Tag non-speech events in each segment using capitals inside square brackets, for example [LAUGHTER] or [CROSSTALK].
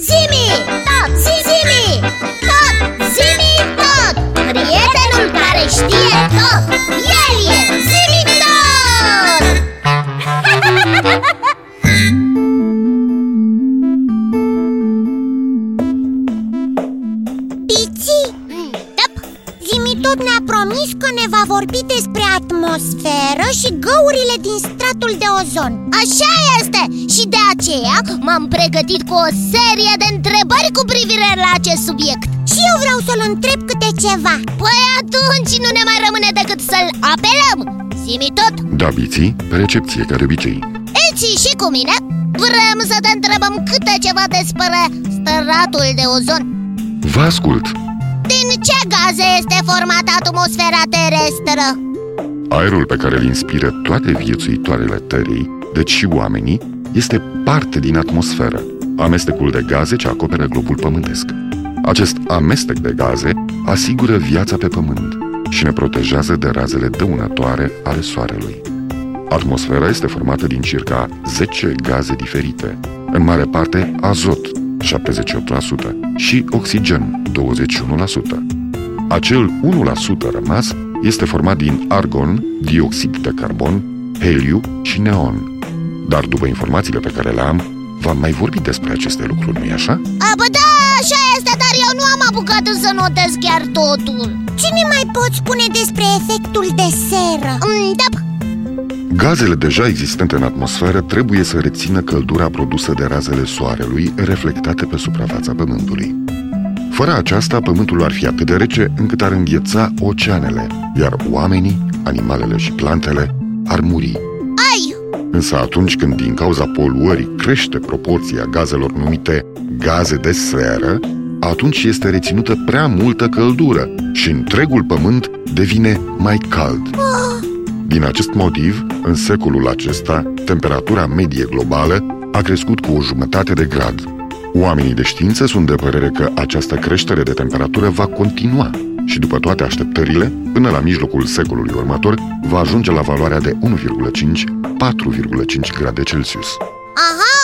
Zimi, tot ne-a promis că ne va vorbi despre atmosferă și găurile din stratul de ozon. Așa este! Și de aceea m-am pregătit cu o serie de întrebări cu privire la acest subiect. Și eu vreau să-l întreb câte ceva. Păi atunci nu ne mai rămâne decât să-l apelăm. Zimi tot, Da, biții, pe recepție, ca de obicei. Elții și cu mine Vrem să te întrebăm câte ceva despre stratul de ozon. Vă ascult Din ce gaze este formată atmosfera terestră? Aerul pe care îl inspiră toate viețuitoarele Terei, deci și oamenii, este parte din atmosferă, amestecul de gaze ce acoperă globul pământesc. Acest amestec de gaze asigură viața pe pământ și ne protejează de razele dăunătoare ale soarelui. Atmosfera este formată din circa 10 gaze diferite, în mare parte azot, 78%, și oxigen, 21%. Acel 1% rămas este format din argon, dioxid de carbon, heliu și neon. Dar după informațiile pe care le am, v-am mai vorbit despre aceste lucruri, nu-i așa? A, bă, da, așa este, dar eu nu am apucat să notez chiar totul Ce ne mai poți spune despre efectul de seră? mm, Da, Gazele deja existente în atmosferă trebuie să rețină căldura produsă de razele soarelui reflectate pe suprafața Pământului. Fără aceasta, Pământul ar fi atât de rece încât ar îngheța oceanele, iar oamenii, animalele și plantele ar muri. ai, Însă atunci când din cauza poluării crește proporția gazelor numite gaze de seră, atunci este reținută prea multă căldură și întregul pământ devine mai cald. Din acest motiv, în secolul acesta, temperatura medie globală a crescut cu o jumătate de grad. Oamenii de știință sunt de părere că această creștere de temperatură va continua și după toate așteptările, până la mijlocul secolului următor, va ajunge la valoarea de 1,5-4,5 grade Celsius. aha,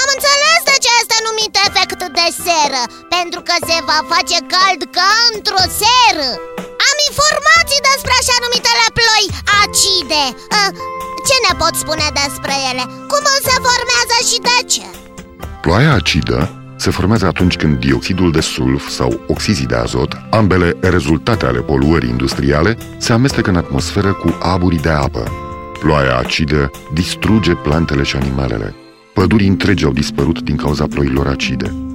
am înțeles de ce este numit efect de seră Pentru că se va face cald ca într-o seră Am informații despre așa numitele ploi acide Ah, Ce ne pot spune despre ele? Cum se formează și de ce? Ploaia acidă se formează atunci când dioxidul de sulf sau oxizii de azot, ambele rezultate ale poluării industriale, se amestecă în atmosferă cu aburii de apă. Ploaia acidă distruge plantele și animalele. Păduri întregi au dispărut din cauza ploilor acide.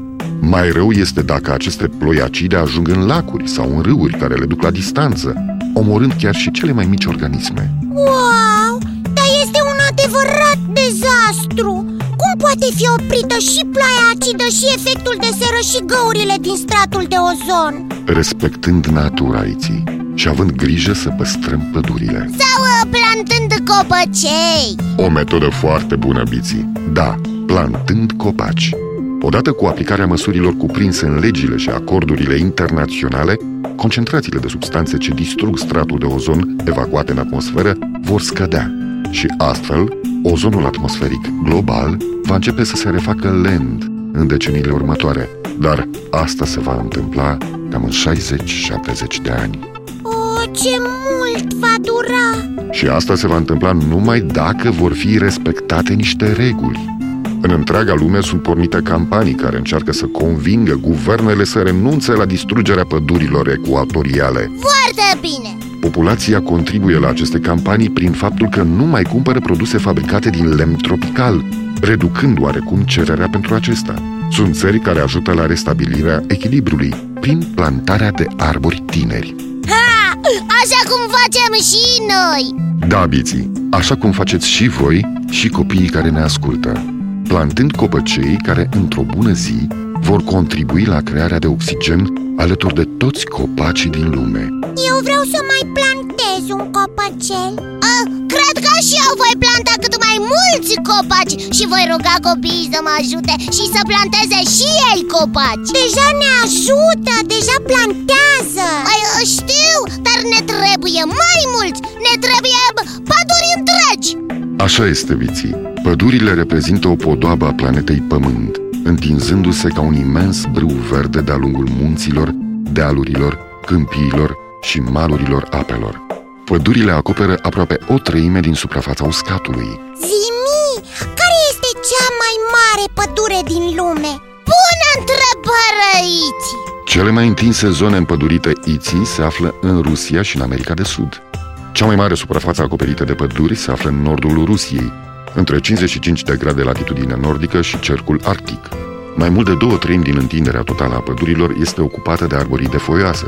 Mai rău este dacă aceste ploi acide ajung în lacuri sau în râuri care le duc la distanță, omorând chiar și cele mai mici organisme. Wow, dar este un adevărat dezastru Cum poate fi oprită și ploaia acidă și efectul de seră și găurile din stratul de ozon? Respectând natura aiții și având grijă să păstrăm pădurile. Sau uh, plantând copăcei O metodă foarte bună, Biții. Da, plantând copaci. Odată cu aplicarea măsurilor cuprinse în legile și acordurile internaționale, concentrațiile de substanțe ce distrug stratul de ozon evacuate în atmosferă vor scădea și astfel ozonul atmosferic global va începe să se refacă lent în deceniile următoare, dar asta se va întâmpla cam în 60-70 de ani. O, ce mult va dura! Și asta se va întâmpla numai dacă vor fi respectate niște reguli. În întreaga lume sunt pornite campanii care încearcă să convingă guvernele să renunțe la distrugerea pădurilor ecuatoriale. Foarte bine Populația contribuie la aceste campanii prin faptul că nu mai cumpără produse fabricate din lemn tropical, reducând oarecum cererea pentru acesta. Sunt țări care ajută la restabilirea echilibrului prin plantarea de arbori tineri. ha, Așa cum facem și noi Da, biții, așa cum faceți și voi și copiii care ne ascultă, plantând copăcei care, într-o bună zi, vor contribui la crearea de oxigen alături de toți copacii din lume. Eu vreau să mai plantez un copăcel. A, Cred că și eu voi planta cât mai mulți copaci Și voi ruga copiii să mă ajute și să planteze și ei copaci. Deja ne ajută, deja plantează. Ai, știu, dar ne trebuie mai Așa este, viții. Pădurile reprezintă o podoabă a planetei Pământ întinzându-se ca un imens brâu verde de-a lungul munților, dealurilor, câmpiilor și malurilor apelor. Pădurile acoperă aproape o treime din suprafața uscatului. Zimi, care este cea mai mare pădure din lume? Bună întrebare, Iti! Cele mai întinse zone împădurite Iții se află în Rusia și în America de Sud. Cea mai mare suprafață acoperită de păduri se află în nordul Rusiei, între 55 de grade latitudine nordică și cercul arctic. Mai mult de două treimi din întinderea totală a pădurilor este ocupată de arborii foioase.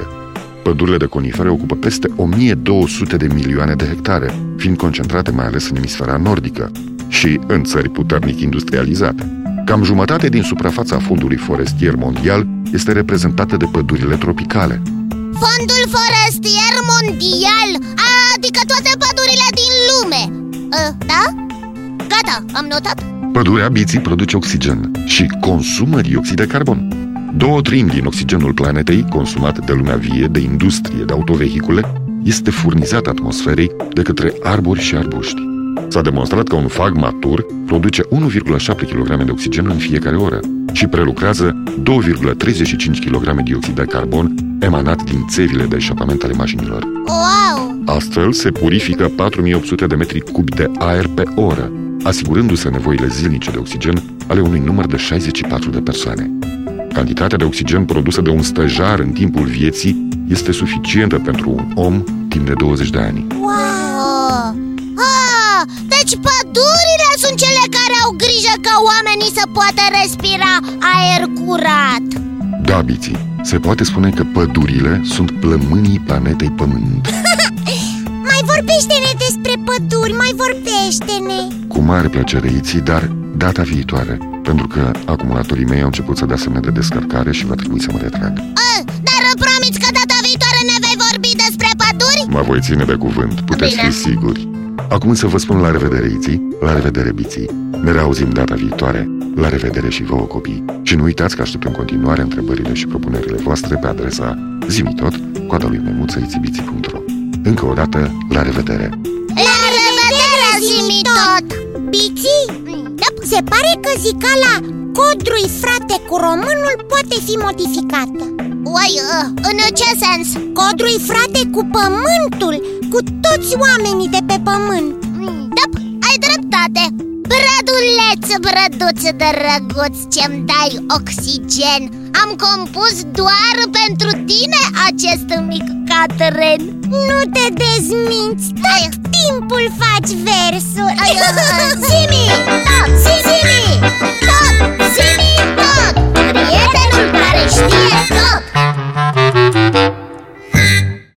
Pădurile de conifere ocupă peste 1200 de milioane de hectare, fiind concentrate mai ales în emisfera nordică și în țări puternic industrializate. Cam jumătate din suprafața fondului forestier mondial este reprezentată de pădurile tropicale. Fondul forestier mondial, adică toate pădurile din lume uh, Da? Gata, am notat Pădurea biții produce oxigen și consumă dioxid de carbon. Două treimi din oxigenul planetei, consumat de lumea vie, de industrie, de autovehicule, este furnizat atmosferei de către arbori și arbuști. S-a demonstrat că un fag matur produce 1,7 kg de oxigen în fiecare oră și prelucrează 2,35 kg dioxid de carbon emanat din țevile de eșapament ale mașinilor. Wow! Astfel se purifică 4800 de metri cubi de aer pe oră, asigurându-se nevoile zilnice de oxigen ale unui număr de 64 de persoane. Cantitatea de oxigen produsă de un stăjar în timpul vieții este suficientă pentru un om timp de 20 de ani. Wow! Ah, deci pădurile sunt cele care au grijă ca oamenii să poată respira aer curat Da, Biții, se poate spune că pădurile sunt plămânii planetei Pământ. [LAUGHS] Mai vorbește-ne despre păduri, mai vorbește-ne Cu mare plăcere, Iții, dar data viitoare, pentru că acumulatorii mei au început să dea semne de descărcare și va trebui să mă retrag. ah, Dar promiți că data viitoare ne vei vorbi despre păduri? Mă voi ține de cuvânt, puteți Bine. fi siguri. Acum să vă spun la revedere, Iții, la revedere, Biții. Ne reauzim data viitoare. La revedere și vouă, copii. Și nu uitați că aștept în continuare întrebările și propunerile voastre pe adresa zimitot, coada lui memuță, itibiții.ro Încă o dată, la revedere! La revedere, zimi tot! Biții, se pare că zicala Codrui frate cu românul poate fi modificată Uai, uh, în ce sens? Codrui frate cu pământul, cu toți oamenii de pe pământ Da, ai dreptate Brăduleț, brăduț drăguț ce-mi dai oxigen Am compus doar pentru tine acest mic catren nu te dezminți, tot timpul faci versuri. [LAUGHS] Zimi, tot, zimi, tot, zimi, tot. Prietenul care știe tot.